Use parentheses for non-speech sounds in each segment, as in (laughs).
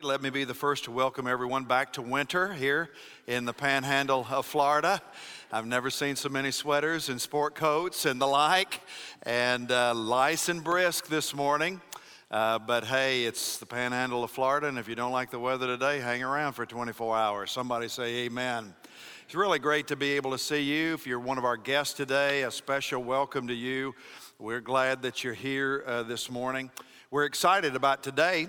Let me be the first to welcome everyone back to winter here in the panhandle of Florida. I've never seen so many sweaters and sport coats and the like, and uh, lice and brisk this morning. Uh, but hey, it's the panhandle of Florida, and if you don't like the weather today, hang around for 24 hours. Somebody say amen. It's really great to be able to see you. If you're one of our guests today, a special welcome to you. We're glad that you're here uh, this morning. We're excited about today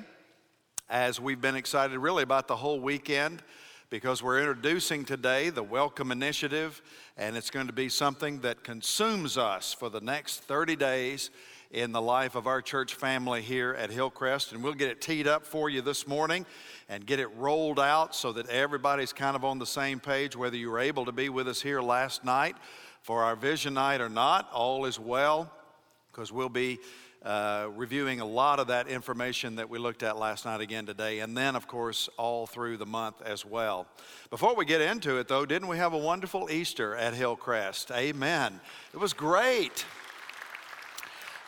as we've been excited really about the whole weekend because we're introducing today the Welcome Initiative, and it's going to be something that consumes us for the next 30 days in the life of our church family here at Hillcrest. And we'll get it teed up for you this morning and get it rolled out so that everybody's kind of on the same page, whether you were able to be with us here last night for our vision night or not. All is well because we'll be uh, reviewing a lot of that information that we looked at last night again today, and then, of course, all through the month as well. Before we get into it, though, didn't we have a wonderful Easter at Hillcrest? Amen. It was great.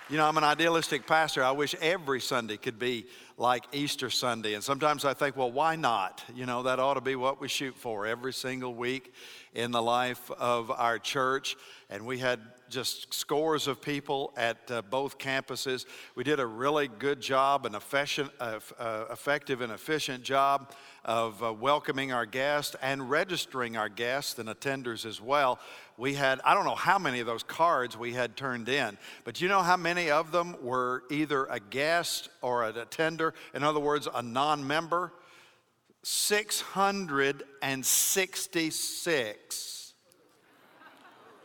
You know, I'm an idealistic pastor. I wish every Sunday could be like Easter Sunday. And sometimes I think, well, why not? You know, that ought to be what we shoot for every single week in the life of our church. And we had just scores of people at uh, both campuses. We did a really good job, an efficient, uh, uh, effective and efficient job of uh, welcoming our guests and registering our guests and attenders as well. We had, I don't know how many of those cards we had turned in, but you know how many of them were either a guest or an attender? In other words, a non member? 666.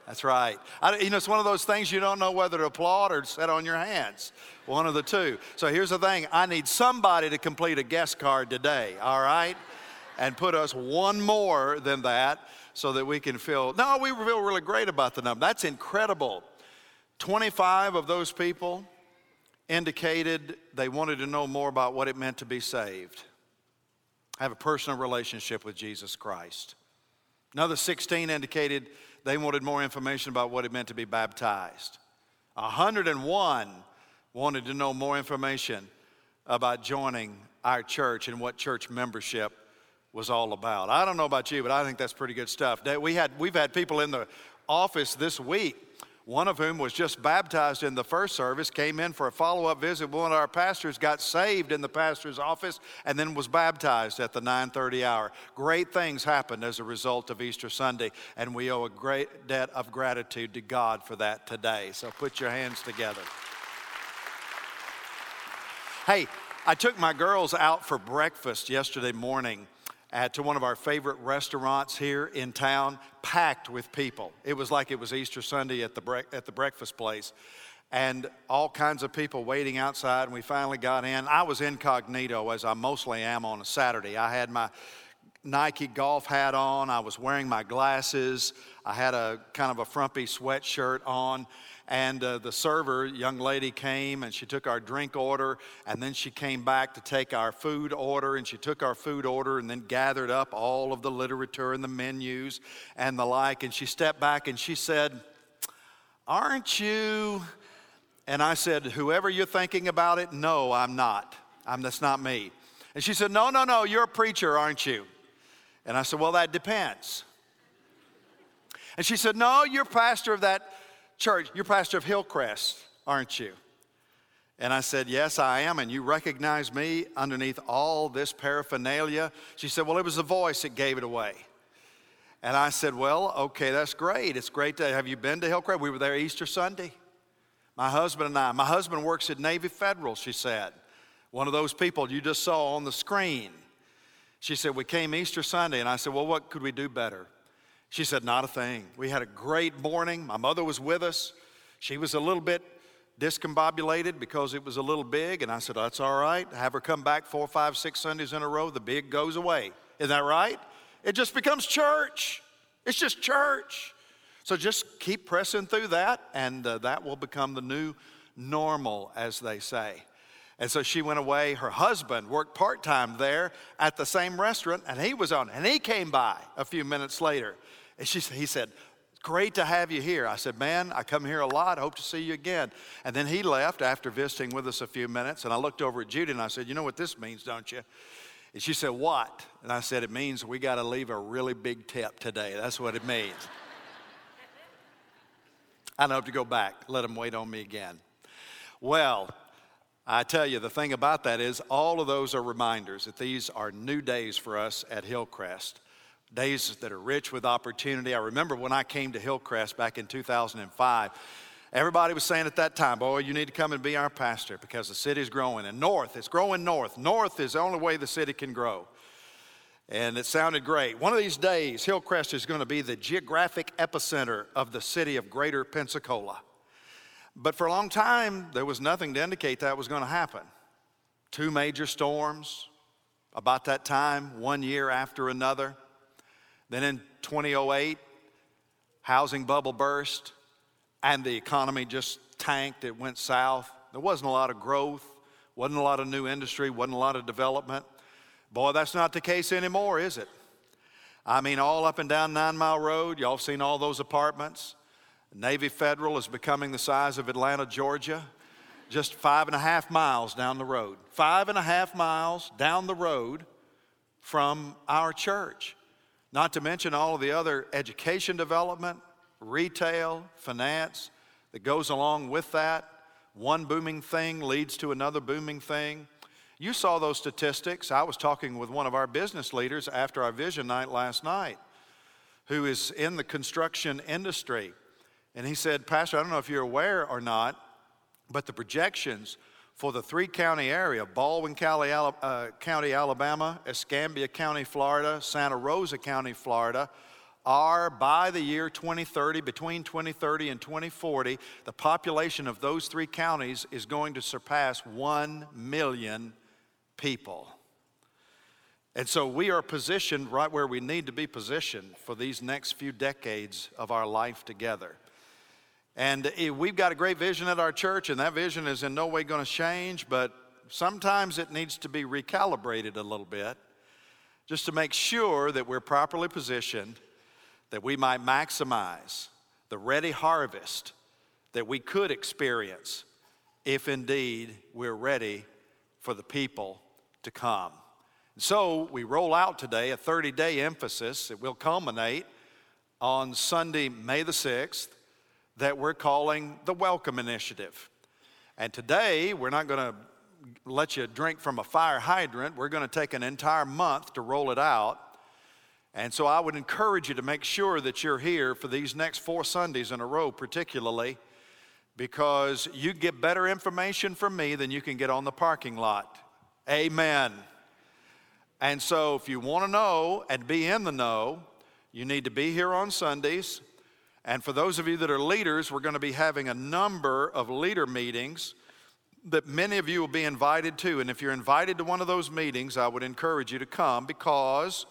That's right. I, you know, it's one of those things you don't know whether to applaud or sit on your hands. One of the two. So here's the thing I need somebody to complete a guest card today, all right? And put us one more than that so that we can feel, no, we feel really great about the number. That's incredible. 25 of those people indicated they wanted to know more about what it meant to be saved, have a personal relationship with Jesus Christ. Another 16 indicated they wanted more information about what it meant to be baptized. 101 wanted to know more information about joining our church and what church membership was all about. I don't know about you, but I think that's pretty good stuff. We had, we've had people in the office this week one of whom was just baptized in the first service, came in for a follow up visit. One of our pastors got saved in the pastor's office and then was baptized at the 9:30 hour. Great things happened as a result of Easter Sunday, and we owe a great debt of gratitude to God for that today. So put your hands together. Hey, I took my girls out for breakfast yesterday morning at, to one of our favorite restaurants here in town, packed with people. It was like it was Easter Sunday at the, bre- at the breakfast place. And all kinds of people waiting outside, and we finally got in. I was incognito, as I mostly am on a Saturday. I had my Nike golf hat on, I was wearing my glasses, I had a kind of a frumpy sweatshirt on, and uh, the server, young lady, came and she took our drink order, and then she came back to take our food order, and she took our food order and then gathered up all of the literature and the menus and the like. And she stepped back and she said, Aren't you? And I said, Whoever you're thinking about it, no, I'm not. I'm, that's not me. And she said, No, no, no, you're a preacher, aren't you? And I said, Well, that depends. And she said, No, you're pastor of that church, you're pastor of Hillcrest, aren't you? And I said, Yes, I am. And you recognize me underneath all this paraphernalia? She said, Well, it was the voice that gave it away. And I said, Well, okay, that's great. It's great to have you been to Hillcrest? We were there Easter Sunday. My husband and I. My husband works at Navy Federal, she said. One of those people you just saw on the screen. She said, We came Easter Sunday. And I said, Well, what could we do better? She said, Not a thing. We had a great morning. My mother was with us. She was a little bit discombobulated because it was a little big. And I said, That's all right. Have her come back four, five, six Sundays in a row. The big goes away. Isn't that right? It just becomes church. It's just church. So just keep pressing through that, and uh, that will become the new normal, as they say. And so she went away. Her husband worked part time there at the same restaurant, and he was on. And he came by a few minutes later. And she, he said, Great to have you here. I said, Man, I come here a lot. Hope to see you again. And then he left after visiting with us a few minutes. And I looked over at Judy and I said, You know what this means, don't you? And she said, What? And I said, It means we got to leave a really big tip today. That's what it means. (laughs) I don't have to go back, let them wait on me again. Well, I tell you, the thing about that is, all of those are reminders that these are new days for us at Hillcrest. Days that are rich with opportunity. I remember when I came to Hillcrest back in 2005, everybody was saying at that time, Boy, you need to come and be our pastor because the city's growing. And north, it's growing north. North is the only way the city can grow. And it sounded great. One of these days, Hillcrest is going to be the geographic epicenter of the city of Greater Pensacola. But for a long time, there was nothing to indicate that was going to happen. Two major storms about that time, one year after another. Then in 2008, housing bubble burst and the economy just tanked. It went south. There wasn't a lot of growth, wasn't a lot of new industry, wasn't a lot of development. Boy, that's not the case anymore, is it? I mean, all up and down Nine Mile Road, y'all seen all those apartments. Navy Federal is becoming the size of Atlanta, Georgia, just five and a half miles down the road. Five and a half miles down the road from our church. Not to mention all of the other education development, retail, finance that goes along with that. One booming thing leads to another booming thing. You saw those statistics. I was talking with one of our business leaders after our vision night last night, who is in the construction industry. And he said, Pastor, I don't know if you're aware or not, but the projections for the three county area Baldwin County, uh, County, Alabama, Escambia County, Florida, Santa Rosa County, Florida are by the year 2030, between 2030 and 2040, the population of those three counties is going to surpass 1 million people. And so we are positioned right where we need to be positioned for these next few decades of our life together. And we've got a great vision at our church, and that vision is in no way going to change, but sometimes it needs to be recalibrated a little bit just to make sure that we're properly positioned, that we might maximize the ready harvest that we could experience if indeed we're ready for the people to come. So we roll out today a 30 day emphasis that will culminate on Sunday, May the 6th that we're calling the Welcome Initiative. And today, we're not going to let you drink from a fire hydrant. We're going to take an entire month to roll it out. And so I would encourage you to make sure that you're here for these next four Sundays in a row, particularly because you get better information from me than you can get on the parking lot. Amen. And so if you want to know and be in the know, you need to be here on Sundays. And for those of you that are leaders, we're going to be having a number of leader meetings that many of you will be invited to. And if you're invited to one of those meetings, I would encourage you to come because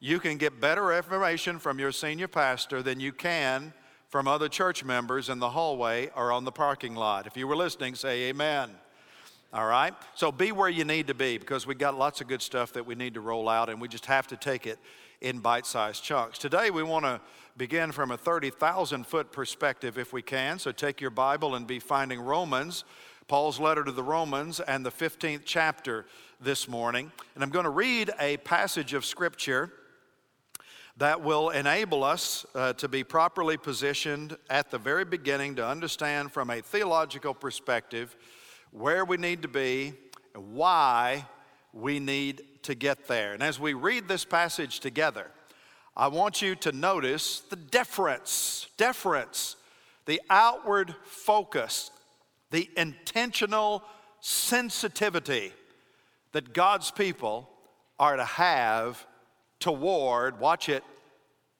you can get better information from your senior pastor than you can from other church members in the hallway or on the parking lot. If you were listening, say amen. All right? So be where you need to be because we've got lots of good stuff that we need to roll out and we just have to take it in bite sized chunks. Today we want to begin from a 30,000 foot perspective if we can. So take your Bible and be finding Romans, Paul's letter to the Romans, and the 15th chapter this morning. And I'm going to read a passage of Scripture that will enable us uh, to be properly positioned at the very beginning to understand from a theological perspective where we need to be and why we need to get there. And as we read this passage together, I want you to notice the deference, deference, the outward focus, the intentional sensitivity that God's people are to have toward, watch it,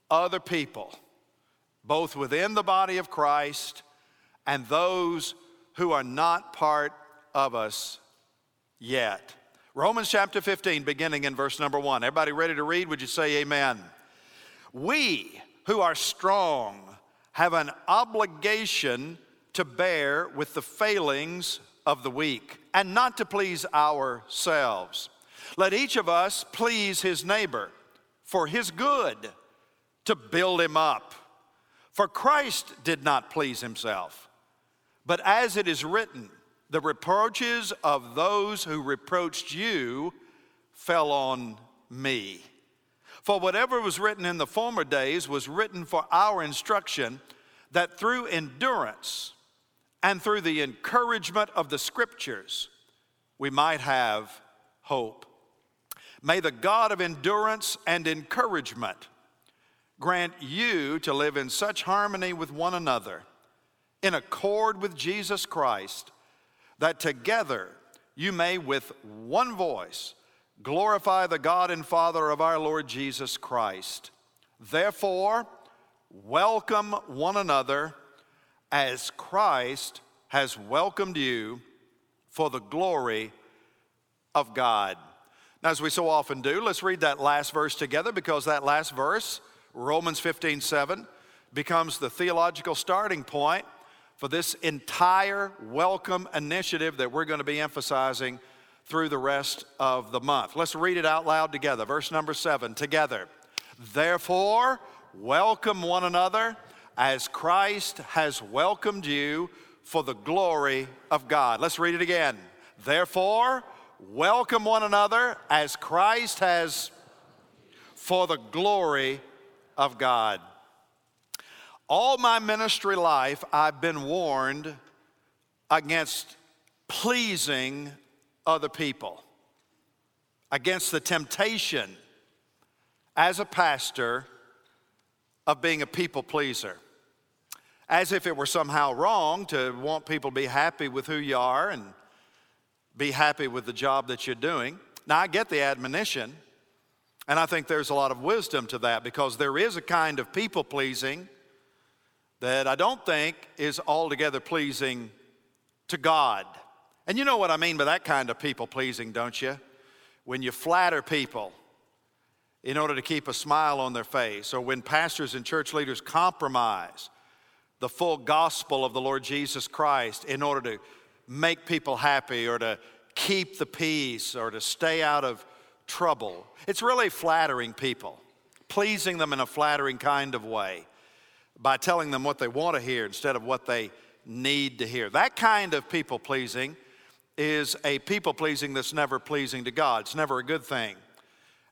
other people, both within the body of Christ and those who are not part of us yet. Romans chapter 15, beginning in verse number one. Everybody ready to read? Would you say amen? We who are strong have an obligation to bear with the failings of the weak and not to please ourselves. Let each of us please his neighbor for his good, to build him up. For Christ did not please himself, but as it is written, the reproaches of those who reproached you fell on me. For whatever was written in the former days was written for our instruction, that through endurance and through the encouragement of the scriptures, we might have hope. May the God of endurance and encouragement grant you to live in such harmony with one another, in accord with Jesus Christ, that together you may with one voice glorify the God and Father of our Lord Jesus Christ. Therefore, welcome one another as Christ has welcomed you for the glory of God. Now, as we so often do, let's read that last verse together because that last verse, Romans 15 7, becomes the theological starting point for this entire welcome initiative that we're going to be emphasizing through the rest of the month. Let's read it out loud together. Verse number seven, together. Therefore, welcome one another as Christ has welcomed you for the glory of God. Let's read it again. Therefore, welcome one another as Christ has for the glory of God. All my ministry life, I've been warned against pleasing other people, against the temptation as a pastor of being a people pleaser. As if it were somehow wrong to want people to be happy with who you are and be happy with the job that you're doing. Now, I get the admonition, and I think there's a lot of wisdom to that because there is a kind of people pleasing that I don't think is altogether pleasing to God. And you know what I mean by that kind of people pleasing, don't you? When you flatter people in order to keep a smile on their face, or when pastors and church leaders compromise the full gospel of the Lord Jesus Christ in order to make people happy or to keep the peace or to stay out of trouble. It's really flattering people, pleasing them in a flattering kind of way by telling them what they want to hear instead of what they need to hear. That kind of people pleasing is a people pleasing that's never pleasing to God. It's never a good thing.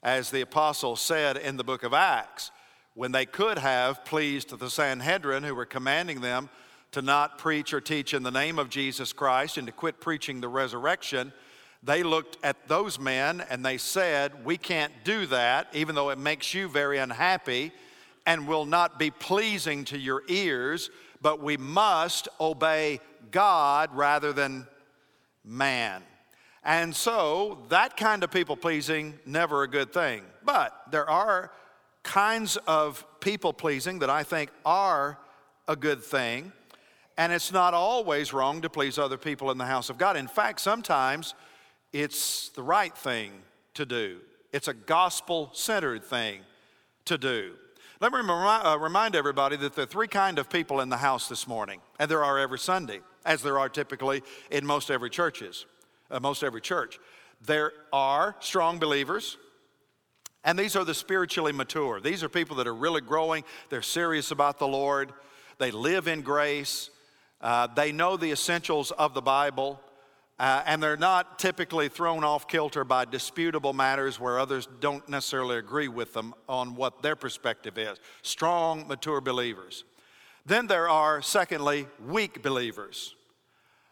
As the apostle said in the book of Acts, when they could have pleased the Sanhedrin who were commanding them to not preach or teach in the name of Jesus Christ and to quit preaching the resurrection, they looked at those men and they said, We can't do that, even though it makes you very unhappy and will not be pleasing to your ears, but we must obey God rather than man. And so that kind of people pleasing, never a good thing. But there are kinds of people pleasing that I think are a good thing. And it's not always wrong to please other people in the house of God. In fact, sometimes it's the right thing to do, it's a gospel centered thing to do. Let me uh, remind everybody that there are three kind of people in the house this morning, and there are every Sunday as there are typically in most every churches, uh, most every church. There are strong believers, and these are the spiritually mature. These are people that are really growing. They're serious about the Lord. They live in grace. Uh, they know the essentials of the Bible. Uh, and they're not typically thrown off kilter by disputable matters where others don't necessarily agree with them on what their perspective is. Strong, mature believers. Then there are, secondly, weak believers.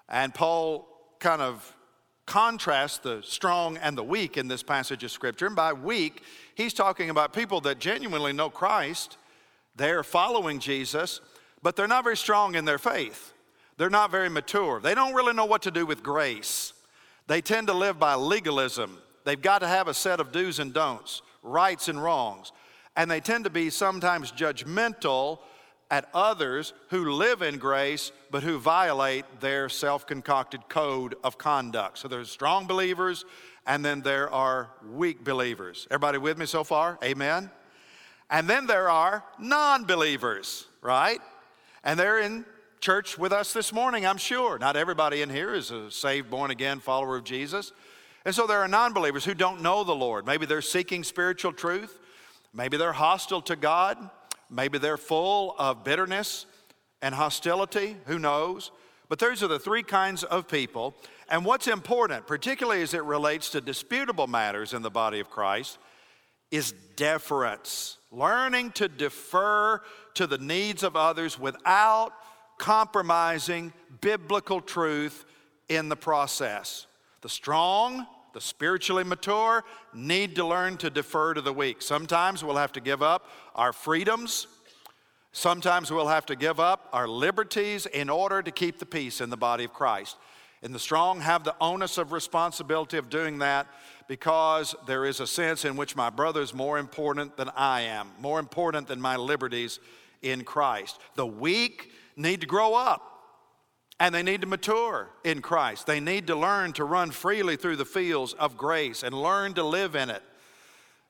And Paul kind of contrasts the strong and the weak in this passage of Scripture. And by weak, he's talking about people that genuinely know Christ, they're following Jesus, but they're not very strong in their faith. They're not very mature. They don't really know what to do with grace. They tend to live by legalism. They've got to have a set of do's and don'ts, rights and wrongs. And they tend to be sometimes judgmental at others who live in grace but who violate their self concocted code of conduct. So there's strong believers and then there are weak believers. Everybody with me so far? Amen. And then there are non believers, right? And they're in church with us this morning, I'm sure. Not everybody in here is a saved, born again follower of Jesus. And so there are non believers who don't know the Lord. Maybe they're seeking spiritual truth, maybe they're hostile to God. Maybe they're full of bitterness and hostility, who knows? But those are the three kinds of people. And what's important, particularly as it relates to disputable matters in the body of Christ, is deference. Learning to defer to the needs of others without compromising biblical truth in the process. The strong, the spiritually mature, need to learn to defer to the weak. Sometimes we'll have to give up our freedoms. Sometimes we'll have to give up our liberties in order to keep the peace in the body of Christ. And the strong have the onus of responsibility of doing that because there is a sense in which my brother is more important than I am, more important than my liberties in Christ. The weak need to grow up and they need to mature in Christ. They need to learn to run freely through the fields of grace and learn to live in it.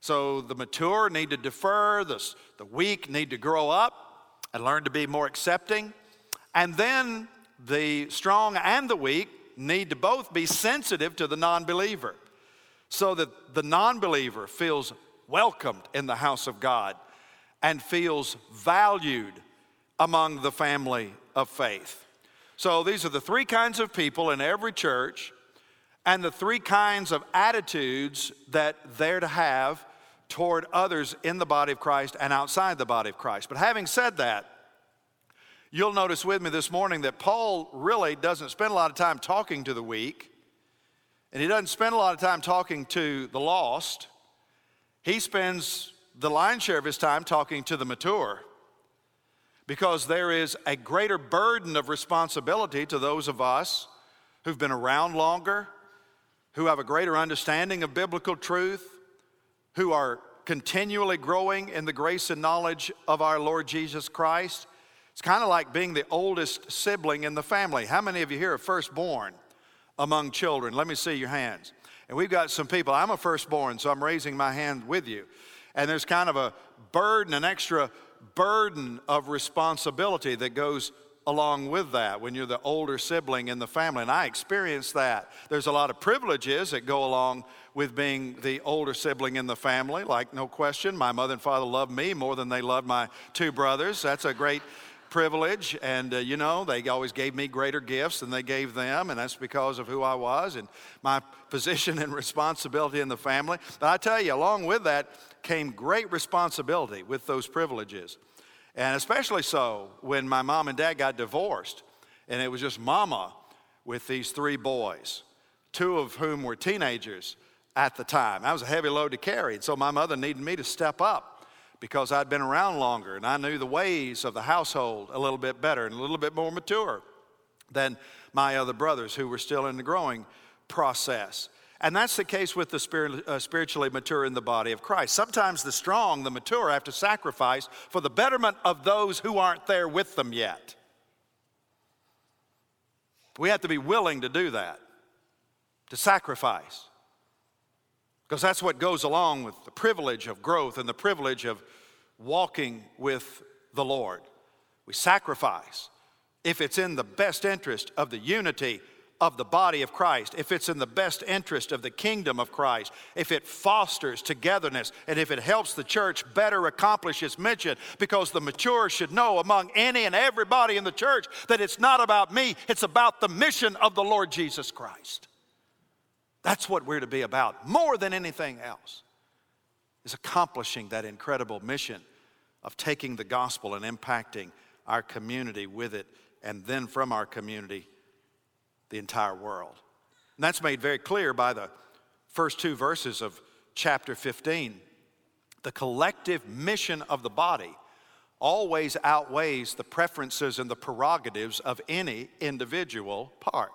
So the mature need to defer, the, the weak need to grow up and learn to be more accepting. And then the strong and the weak need to both be sensitive to the non believer so that the non believer feels welcomed in the house of God and feels valued among the family of faith. So these are the three kinds of people in every church and the three kinds of attitudes that they're to have toward others in the body of Christ and outside the body of Christ. But having said that, you'll notice with me this morning that Paul really doesn't spend a lot of time talking to the weak, and he doesn't spend a lot of time talking to the lost. He spends the lion's share of his time talking to the mature because there is a greater burden of responsibility to those of us who've been around longer, who have a greater understanding of biblical truth, who are continually growing in the grace and knowledge of our Lord Jesus Christ. It's kind of like being the oldest sibling in the family. How many of you here are firstborn among children? Let me see your hands. And we've got some people. I'm a firstborn, so I'm raising my hand with you. And there's kind of a burden, an extra burden of responsibility that goes along with that when you're the older sibling in the family. And I experienced that. There's a lot of privileges that go along with being the older sibling in the family, like no question. My mother and father loved me more than they loved my two brothers. That's a great privilege. And, uh, you know, they always gave me greater gifts than they gave them, and that's because of who I was and my (laughs) position and responsibility in the family. But I tell you, along with that came great responsibility with those privileges. And especially so when my mom and dad got divorced, and it was just mama with these three boys, two of whom were teenagers at the time. That was a heavy load to carry. And so my mother needed me to step up because I'd been around longer and I knew the ways of the household a little bit better and a little bit more mature than my other brothers who were still in the growing process. And that's the case with the uh, spiritually mature in the body of Christ. Sometimes the strong, the mature, have to sacrifice for the betterment of those who aren't there with them yet. We have to be willing to do that, to sacrifice. Because that's what goes along with the privilege of growth and the privilege of walking with the Lord. We sacrifice if it's in the best interest of the unity of the body of Christ, if it's in the best interest of the kingdom of Christ, if it fosters togetherness, and if it helps the church better accomplish its mission, because the mature should know among any and everybody in the church that it's not about me, it's about the mission of the Lord Jesus Christ. That's what we're to be about more than anything else, is accomplishing that incredible mission of taking the gospel and impacting our community with it, and then from our community the entire world. And that's made very clear by the first two verses of chapter 15. The collective mission of the body always outweighs the preferences and the prerogatives of any individual part.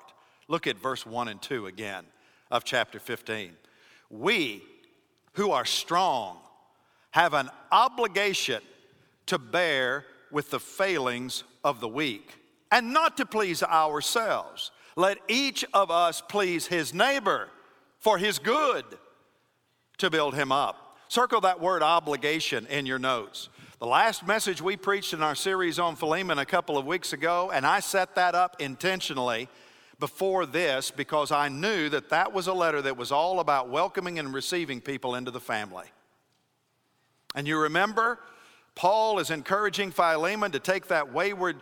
Look at verse 1 and 2 again of chapter 15. We who are strong have an obligation to bear with the failings of the weak and not to please ourselves. Let each of us please his neighbor for his good to build him up. Circle that word obligation in your notes. The last message we preached in our series on Philemon a couple of weeks ago, and I set that up intentionally before this because I knew that that was a letter that was all about welcoming and receiving people into the family. And you remember, Paul is encouraging Philemon to take that wayward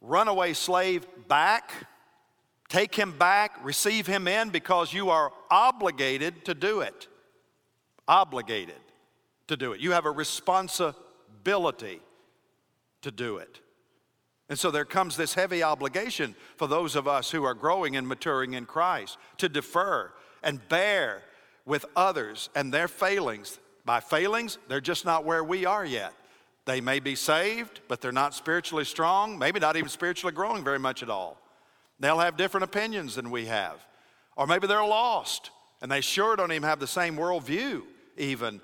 runaway slave back, take him back, receive him in because you are obligated to do it. Obligated to do it. You have a responsibility to do it. And so there comes this heavy obligation for those of us who are growing and maturing in Christ to defer and bear with others and their failings. By failings, they're just not where we are yet. They may be saved, but they're not spiritually strong, maybe not even spiritually growing very much at all. They'll have different opinions than we have. Or maybe they're lost and they sure don't even have the same worldview, even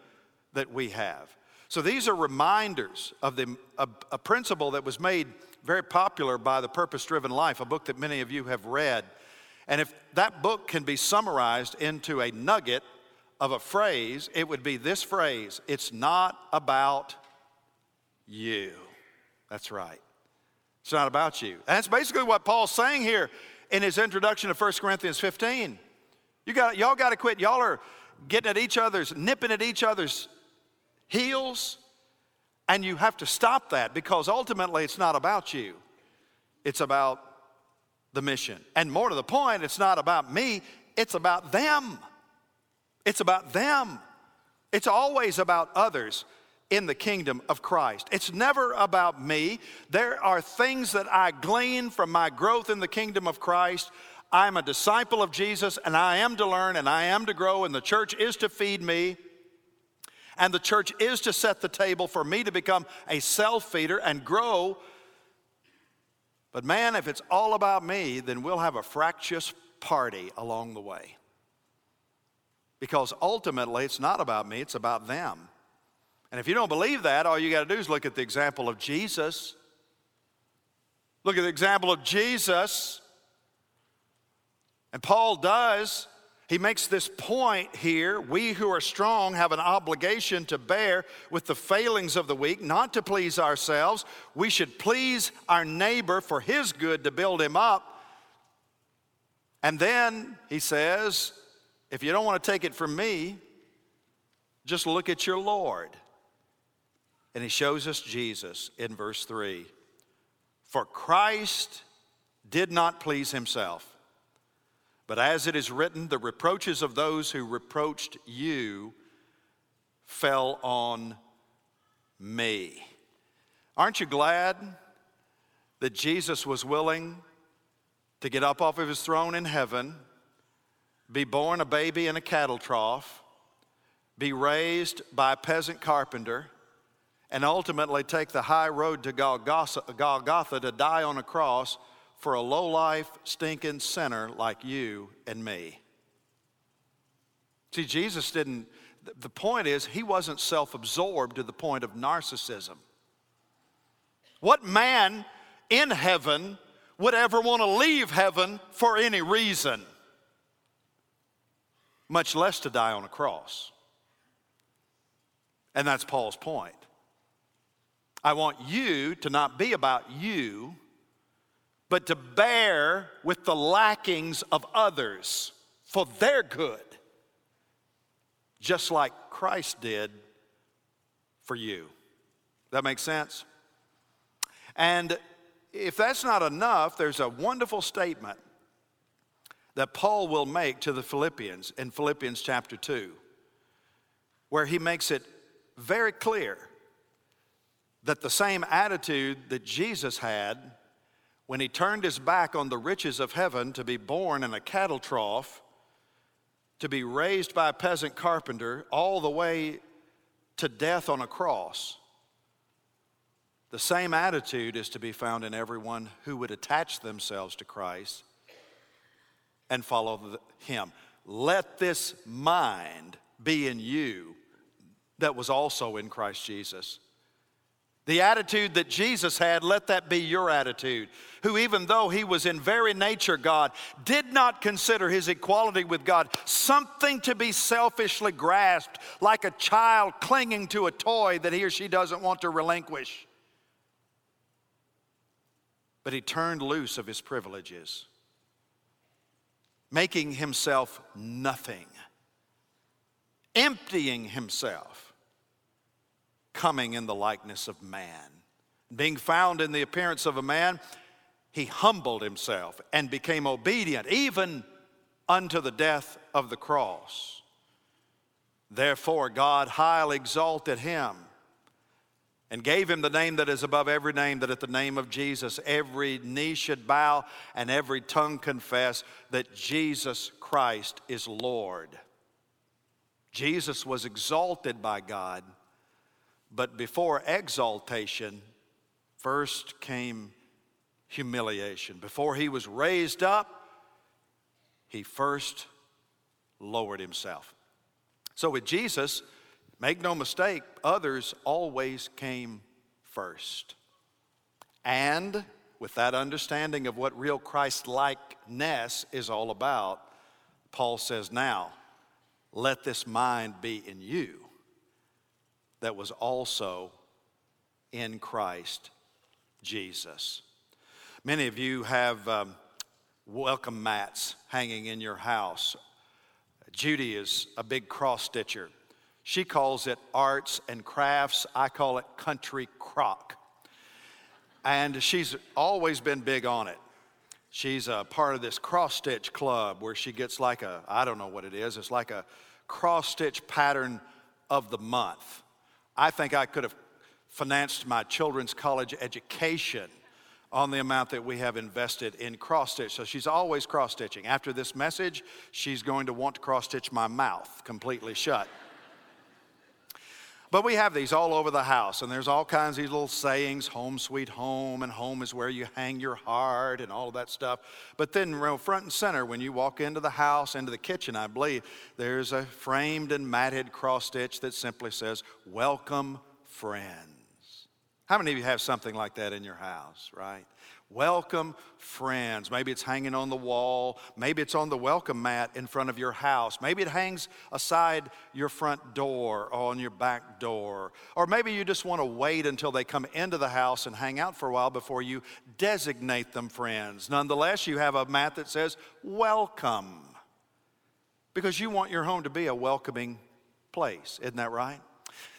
that we have. So these are reminders of the, a, a principle that was made very popular by The Purpose Driven Life, a book that many of you have read. And if that book can be summarized into a nugget of a phrase, it would be this phrase it's not about you. That's right. It's not about you. That's basically what Paul's saying here in his introduction to 1 Corinthians 15. You got, y'all got to quit. Y'all are getting at each other's, nipping at each other's heels, and you have to stop that because ultimately it's not about you. It's about the mission. And more to the point, it's not about me, it's about them. It's about them. It's always about others in the kingdom of Christ. It's never about me. There are things that I glean from my growth in the kingdom of Christ. I'm a disciple of Jesus and I am to learn and I am to grow, and the church is to feed me. And the church is to set the table for me to become a self feeder and grow. But man, if it's all about me, then we'll have a fractious party along the way. Because ultimately, it's not about me, it's about them. And if you don't believe that, all you got to do is look at the example of Jesus. Look at the example of Jesus. And Paul does. He makes this point here we who are strong have an obligation to bear with the failings of the weak, not to please ourselves. We should please our neighbor for his good to build him up. And then he says, if you don't want to take it from me, just look at your Lord. And he shows us Jesus in verse 3. For Christ did not please himself but as it is written, the reproaches of those who reproached you fell on me. Aren't you glad that Jesus was willing to get up off of his throne in heaven, be born a baby in a cattle trough, be raised by a peasant carpenter, and ultimately take the high road to Golgotha, to die on a cross? for a low-life, stinking sinner like you and me. See, Jesus didn't, the point is, he wasn't self absorbed to the point of narcissism. What man in heaven would ever want to leave heaven for any reason, much less to die on a cross? And that's Paul's point. I want you to not be about you, but to bear with the lackings of others for their good, just like Christ did for you. That makes sense? And if that's not enough, there's a wonderful statement that Paul will make to the Philippians in Philippians chapter 2, where he makes it very clear that the same attitude that Jesus had when he turned his back on the riches of heaven to be born in a cattle trough, to be raised by a peasant carpenter, all the way to death on a cross, the same attitude is to be found in everyone who would attach themselves to Christ and follow him. Let this mind be in you that was also in Christ Jesus. The attitude that Jesus had, let that be your attitude. Who, even though he was in very nature God, did not consider his equality with God something to be selfishly grasped, like a child clinging to a toy that he or she doesn't want to relinquish. But he turned loose of his privileges, making himself nothing, emptying himself coming in the likeness of man. Being found in the appearance of a man, he humbled himself and became obedient, even unto the death of the cross. Therefore, God highly exalted him and gave him the name that is above every name, that at the name of Jesus every knee should bow and every tongue confess that Jesus Christ is Lord. Jesus was exalted by God, but before exaltation, first came humiliation. Before he was raised up, he first lowered himself. So with Jesus, make no mistake, others always came first. And with that understanding of what real Christ likeness is all about, Paul says, Now, let this mind be in you that was also in Christ Jesus. Many of you have um, welcome mats hanging in your house. Judy is a big cross stitcher. She calls it arts and crafts. I call it country crock. And she's always been big on it. She's a part of this cross stitch club where she gets like a, I don't know what it is, it's like a cross stitch pattern of the month. I think I could have financed my children's college education on the amount that we have invested in cross stitch. So she's always cross stitching. After this message, she's going to want to cross stitch my mouth completely shut. But we have these all over the house, and there's all kinds of these little sayings home, sweet home, and home is where you hang your heart, and all of that stuff. But then, front and center, when you walk into the house, into the kitchen, I believe, there's a framed and matted cross stitch that simply says, Welcome, friends. How many of you have something like that in your house, right? Welcome friends. Maybe it's hanging on the wall. Maybe it's on the welcome mat in front of your house. Maybe it hangs aside your front door or on your back door. Or maybe you just want to wait until they come into the house and hang out for a while before you designate them friends. Nonetheless, you have a mat that says welcome because you want your home to be a welcoming place. Isn't that right?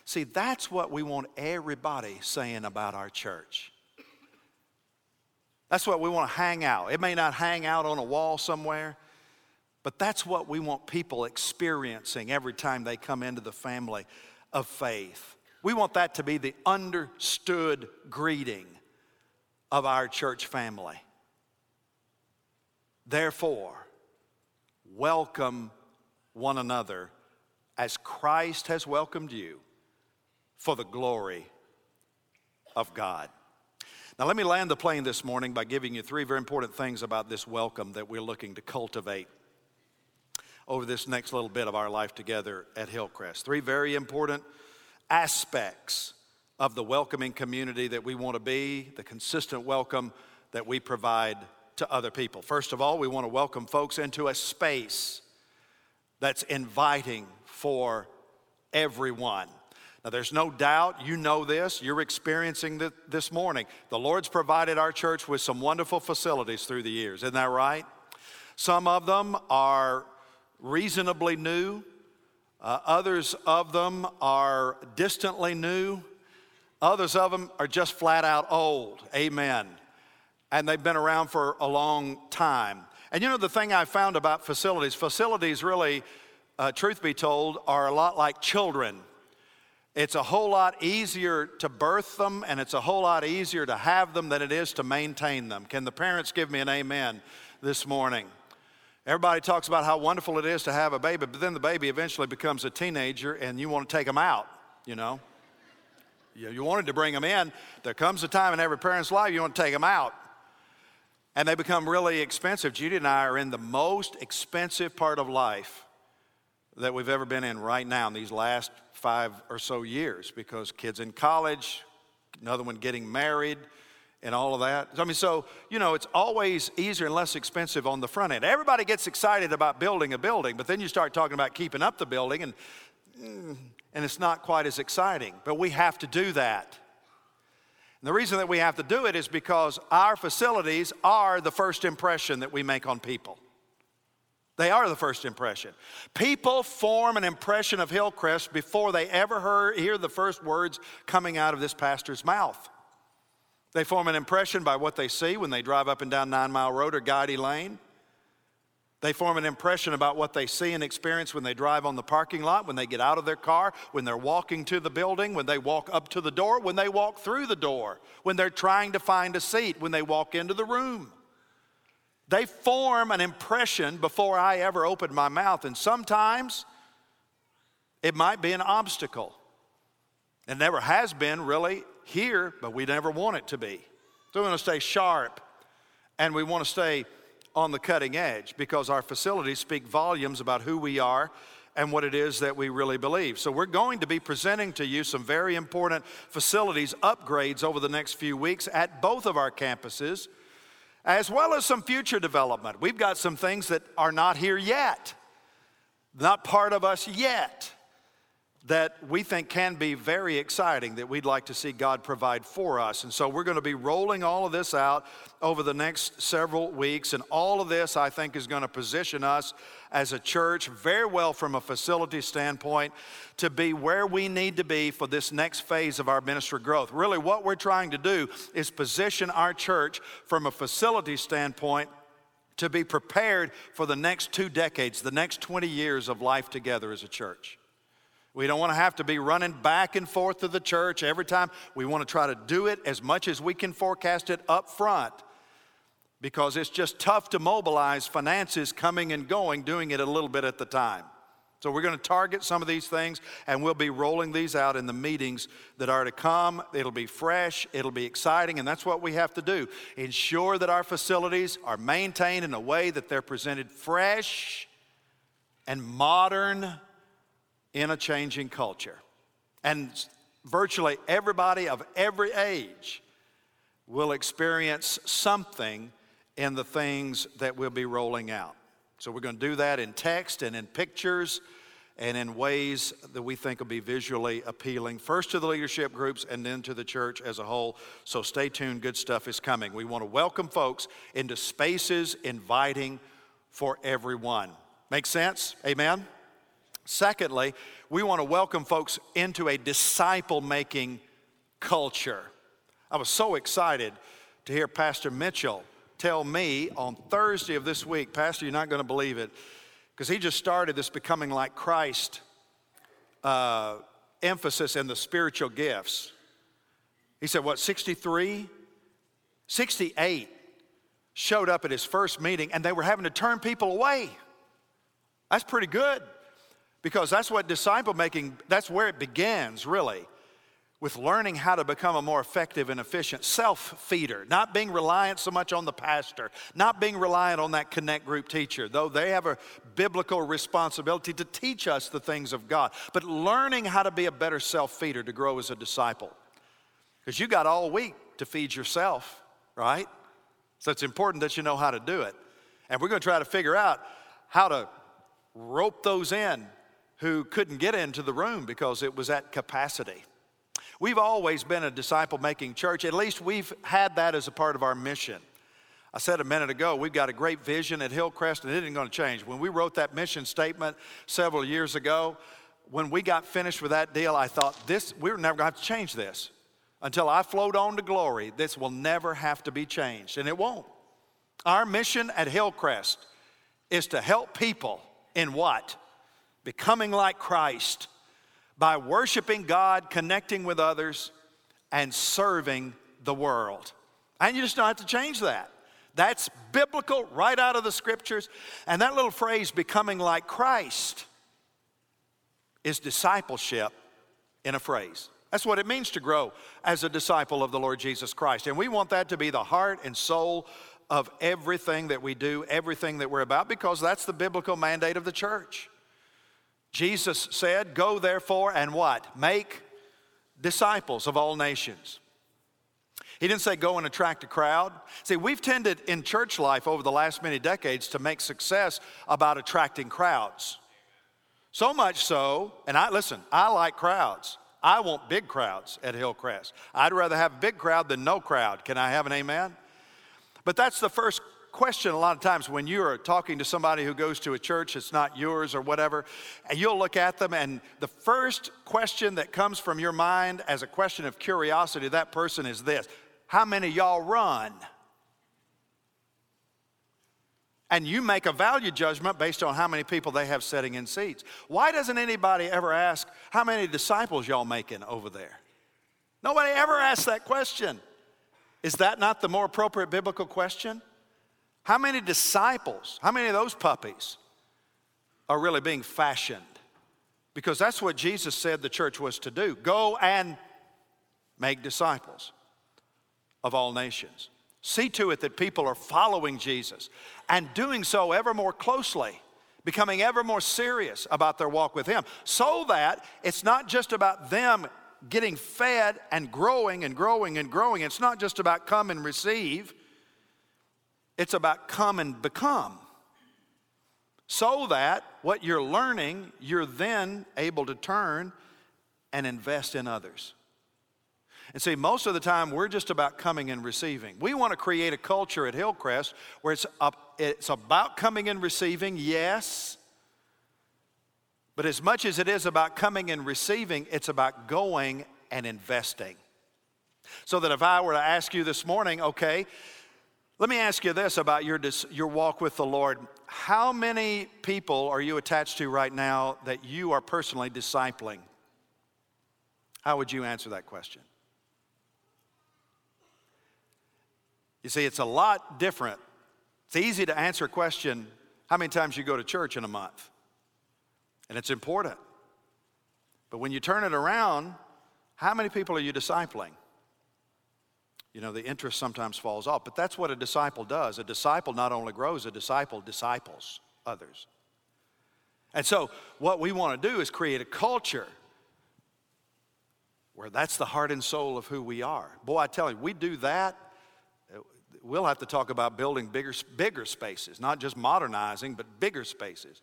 See, that's what we want everybody saying about our church. That's what we want to hang out. It may not hang out on a wall somewhere, but that's what we want people experiencing every time they come into the family of faith. We want that to be the understood greeting of our church family. Therefore, welcome one another as Christ has welcomed you for the glory of God. Now, let me land the plane this morning by giving you three very important things about this welcome that we're looking to cultivate over this next little bit of our life together at Hillcrest. Three very important aspects of the welcoming community that we want to be, the consistent welcome that we provide to other people. First of all, we want to welcome folks into a space that's inviting for everyone. Now, there's no doubt, you know this, you're experiencing this, morning. The Lord's provided our church with some wonderful facilities through the years, isn't that right? Some of them are reasonably new, uh, others of them are distantly new, others of them are just flat out old. Amen. And they've been around for a long time. And you know, the thing I found about facilities, facilities really, uh, truth be told, are a lot like children. It's a whole lot easier to birth them and it's a whole lot easier to have them than it is to maintain them. Can the parents give me an amen this morning? Everybody talks about how wonderful it is to have a baby, but then the baby eventually becomes a teenager and you want to take them out, you know? You wanted to bring them in. There comes a time in every parent's life you want to take them out. And they become really expensive. Judy and I are in the most expensive part of life that we've ever been in right now in these last five or so years because kids in college, another one getting married, and all of that. I mean, so, you know, it's always easier and less expensive on the front end. Everybody gets excited about building a building, but then you start talking about keeping up the building, and, and it's not quite as exciting. But we have to do that. And the reason that we have to do it is because our facilities are the first impression that we make on people. They are the first impression. People form an impression of Hillcrest before they ever hear, hear the first words coming out of this pastor's mouth. They form an impression by what they see when they drive up and down Nine Mile Road or Guidy Lane. They form an impression about what they see and experience when they drive on the parking lot, when they get out of their car, when they're walking to the building, when they walk up to the door, when they walk through the door, when they're trying to find a seat, when they walk into the room. They form an impression before I ever open my mouth, and sometimes it might be an obstacle. It never has been really here, but we never want it to be. So we want to stay sharp and we want to stay on the cutting edge because our facilities speak volumes about who we are and what it is that we really believe. So, we're going to be presenting to you some very important facilities upgrades over the next few weeks at both of our campuses, as well as some future development. We've got some things that are not here yet, not part of us yet that we think can be very exciting that we'd like to see God provide for us. And so we're going to be rolling all of this out over the next several weeks. And all of this, I think, is going to position us as a church very well from a facility standpoint to be where we need to be for this next phase of our ministry growth. Really, what we're trying to do is position our church from a facility standpoint to be prepared for the next two decades, the next 20 years of life together as a church. We don't want to have to be running back and forth to the church every time. We want to try to do it as much as we can forecast it up front because it's just tough to mobilize finances coming and going, doing it a little bit at the time. So we're going to target some of these things and we'll be rolling these out in the meetings that are to come. It'll be fresh, it'll be exciting, and that's what we have to do. Ensure that our facilities are maintained in a way that they're presented fresh and modern in a changing culture. And virtually everybody of every age will experience something in the things that we'll be rolling out. So we're going to do that in text and in pictures and in ways that we think will be visually appealing, first to the leadership groups and then to the church as a whole. So stay tuned, good stuff is coming. We want to welcome folks into spaces inviting for everyone. Make sense? Amen? Secondly, we want to welcome folks into a disciple making culture. I was so excited to hear Pastor Mitchell tell me on Thursday of this week, Pastor, you're not going to believe it, because he just started this becoming like Christ uh, emphasis in the spiritual gifts. He said, what, 63? 68 showed up at his first meeting and they were having to turn people away. That's pretty good. Because that's what disciple making, that's where it begins, really, with learning how to become a more effective and efficient self feeder, not being reliant so much on the pastor, not being reliant on that connect group teacher, though they have a biblical responsibility to teach us the things of God, but learning how to be a better self feeder to grow as a disciple. Because you got all week to feed yourself, right? So it's important that you know how to do it. And we're going to try to figure out how to rope those in who couldn't get into the room because it was at capacity. We've always been a disciple making church. At least we've had that as a part of our mission. I said a minute ago, we've got a great vision at Hillcrest, and it isn't going to change. When we wrote that mission statement several years ago, when we got finished with that deal, I thought, this, we're never going to have to change this. Until I float on to glory, this will never have to be changed, and it won't. Our mission at Hillcrest is to help people in what? Becoming like Christ by worshiping God, connecting with others, and serving the world. And you just don't have to change that. That's biblical, right out of the scriptures. And that little phrase, becoming like Christ, is discipleship in a phrase. That's what it means to grow as a disciple of the Lord Jesus Christ. And we want that to be the heart and soul of everything that we do, everything that we're about, because that's the biblical mandate of the church. Jesus said, Go therefore and what? Make disciples of all nations. He didn't say go and attract a crowd. See, we've tended in church life over the last many decades to make success about attracting crowds. So much so, and I listen, I like crowds. I want big crowds at Hillcrest. I'd rather have a big crowd than no crowd. Can I have an amen? But that's the first question a lot of times when you're talking to somebody who goes to a church that's not yours or whatever, and you'll look at them, and the first question that comes from your mind as a question of curiosity, that person is this how many y'all run? And you make a value judgment based on how many people they have sitting in seats. Why doesn't anybody ever ask, how many disciples y'all making over there? Nobody ever asks that question. Is that not the more appropriate biblical question? How many disciples, how many of those puppies are really being fashioned? Because that's what Jesus said the church was to do go and make disciples of all nations. See to it that people are following Jesus and doing so ever more closely, becoming ever more serious about their walk with Him, so that it's not just about them getting fed and growing and growing and growing. It's not just about come and receive, it's about come and become. So that what you're learning, you're then able to turn and invest in others. And see, most of the time we're just about coming and receiving. We want to create a culture at Hillcrest where it's, up, it's about coming and receiving, yes, but as much as it is about coming and receiving, it's about going and investing. So that if I were to ask you this morning, okay, let me ask you this about your, your walk with the Lord. How many people are you attached to right now that you are personally discipling? How would you answer that question? You see, it's a lot different. It's easy to answer a question how many times you go to church in a month? and it's important. But when you turn it around, how many people are you discipling? You know, the interest sometimes falls off, but that's what a disciple does. A disciple not only grows, a disciple disciples others. And so, what we want to do is create a culture where that's the heart and soul of who we are. Boy, I tell you, we do that. We'll have to talk about building bigger, bigger spaces, not just modernizing, but bigger spaces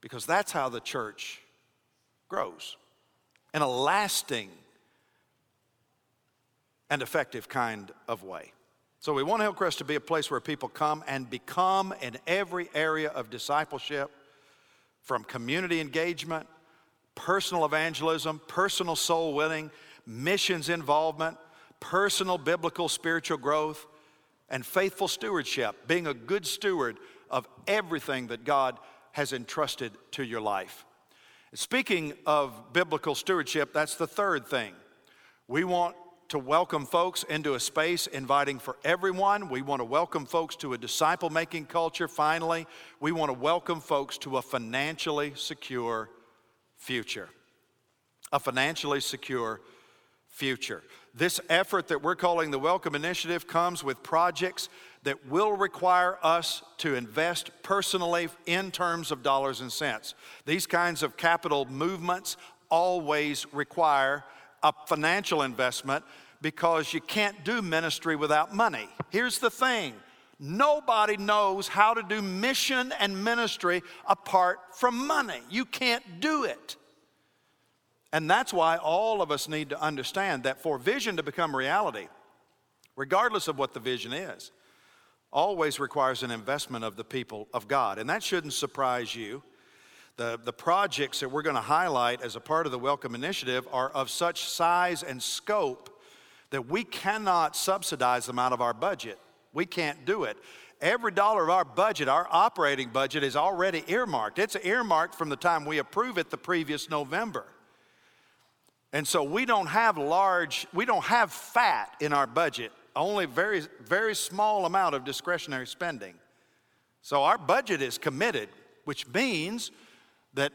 because that's how the church grows in a lasting and effective kind of way. So we want Hillcrest to be a place where people come and become in every area of discipleship from community engagement, personal evangelism, personal soul winning, missions involvement, personal biblical spiritual growth, and faithful stewardship, being a good steward of everything that God has entrusted to your life. Speaking of biblical stewardship, that's the third thing. We want to welcome folks into a space inviting for everyone. We want to welcome folks to a disciple making culture. Finally, we want to welcome folks to a financially secure future. A financially secure future. This effort that we're calling the Welcome Initiative comes with projects that will require us to invest personally in terms of dollars and cents. These kinds of capital movements always require a financial investment because you can't do ministry without money. Here's the thing nobody knows how to do mission and ministry apart from money. You can't do it. And that's why all of us need to understand that for vision to become reality, regardless of what the vision is, always requires an investment of the people of God. And that shouldn't surprise you. The, the projects that we're going to highlight as a part of the Welcome Initiative are of such size and scope that we cannot subsidize them out of our budget. We can't do it. Every dollar of our budget, our operating budget, is already earmarked. It's earmarked from the time we approve it the previous November. And so we don't have large, we don't have fat in our budget only very, very small amount of discretionary spending. So our budget is committed, which means that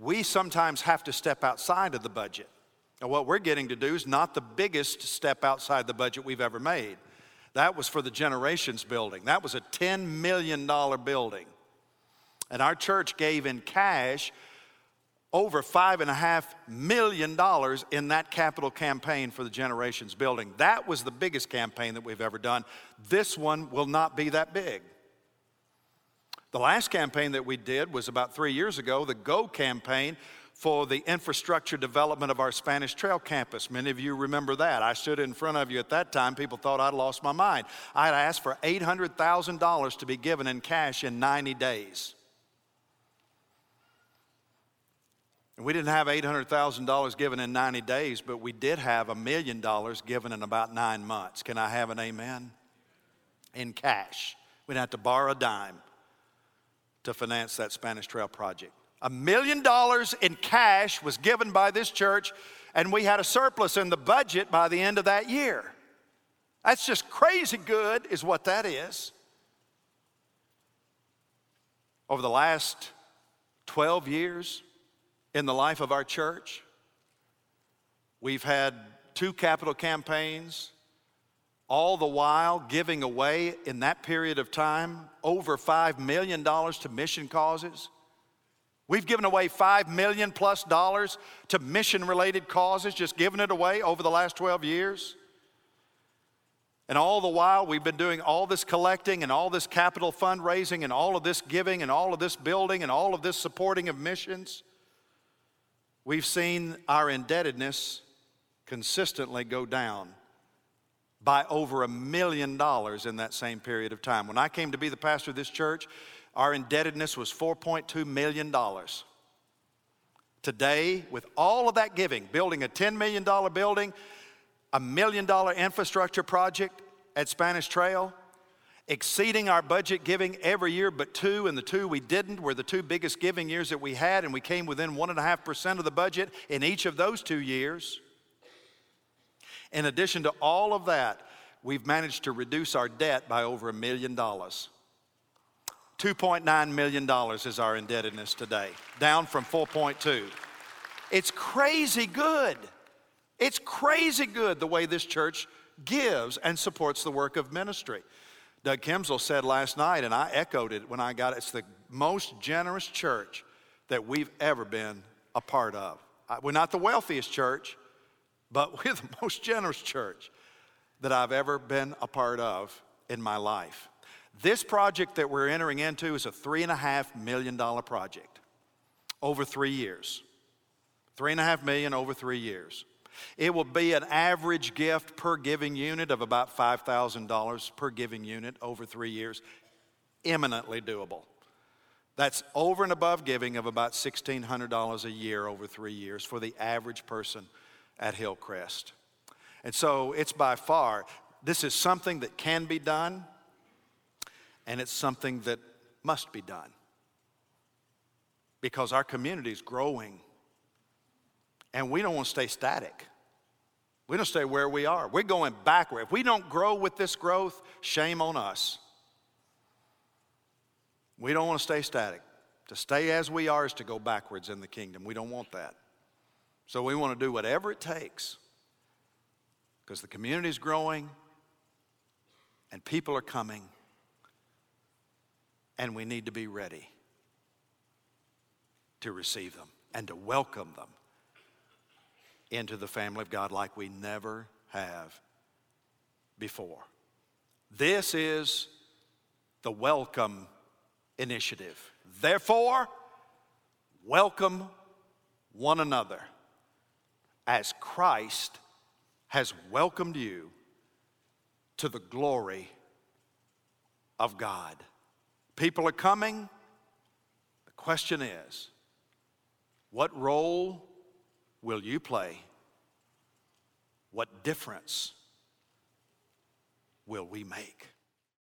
we sometimes have to step outside of the budget. And what we're getting to do is not the biggest step outside the budget we've ever made. That was for the Generations building. That was a $10 million building. And our church gave in cash over five and a half million dollars in that capital campaign for the Generations building. That was the biggest campaign that we've ever done. This one will not be that big. The last campaign that we did was about three years ago, the GO campaign for the infrastructure development of our Spanish Trail campus. Many of you remember that. I stood in front of you at that time. People thought I'd lost my mind. I had asked for $800,000 to be given in cash in 90 days. And we didn't have $800,000 given in 90 days, but we did have a million dollars given in about nine months. Can I have an amen? In cash. We didn't have to borrow a dime to finance that Spanish Trail project. A million dollars in cash was given by this church, and we had a surplus in the budget by the end of that year. That's just crazy good, is what that is. Over the last 12 years in the life of our church, we've had two capital campaigns, all the while giving away in that period of time over $5 million to mission causes. We've given away 5 million plus dollars to mission related causes, just giving it away over the last 12 years. And all the while, we've been doing all this collecting and all this capital fundraising and all of this giving and all of this building and all of this supporting of missions. We've seen our indebtedness consistently go down by over a million dollars in that same period of time. When I came to be the pastor of this church, our indebtedness was $4.2 million. Today, with all of that giving, building a $10 million building, a million dollar infrastructure project at Spanish Trail, exceeding our budget giving every year but two, and the two we didn't were the two biggest giving years that we had, and we came within 1.5% of the budget in each of those two years. In addition to all of that, we've managed to reduce our debt by over a million dollars. $2.9 million is our indebtedness today, down from 4.2. It's crazy good. It's crazy good the way this church gives and supports the work of ministry. Doug Kimsel said last night, and I echoed it when I got it, it's the most generous church that we've ever been a part of. We're not the wealthiest church, but (laughs) we're the most generous church that I've ever been a part of in my life. This project that we're entering into is a $3.5 million project over three years. 3.5 million over three years. It will be an average gift per giving unit of about $5,000 per giving unit over three years. Eminently doable. That's over and above giving of about $1,600 a year over three years for the average person at Hillcrest. And so it's by far, this is something that can be done, and it's something that must be done. Because our community is growing and we don't want to stay static. We don't stay where we are. We're going backward. If we don't grow with this growth, shame on us. We don't want to stay static. To stay as we are is to go backwards in the kingdom. We don't want that. So we want to do whatever it takes because the community is growing and people are coming and we need to be ready to receive them and to welcome them into the family of God like we never have before. This is the welcome initiative. Therefore, welcome one another as Christ has welcomed you to the glory of God. People are coming. The question is what role will you play? What difference will we make?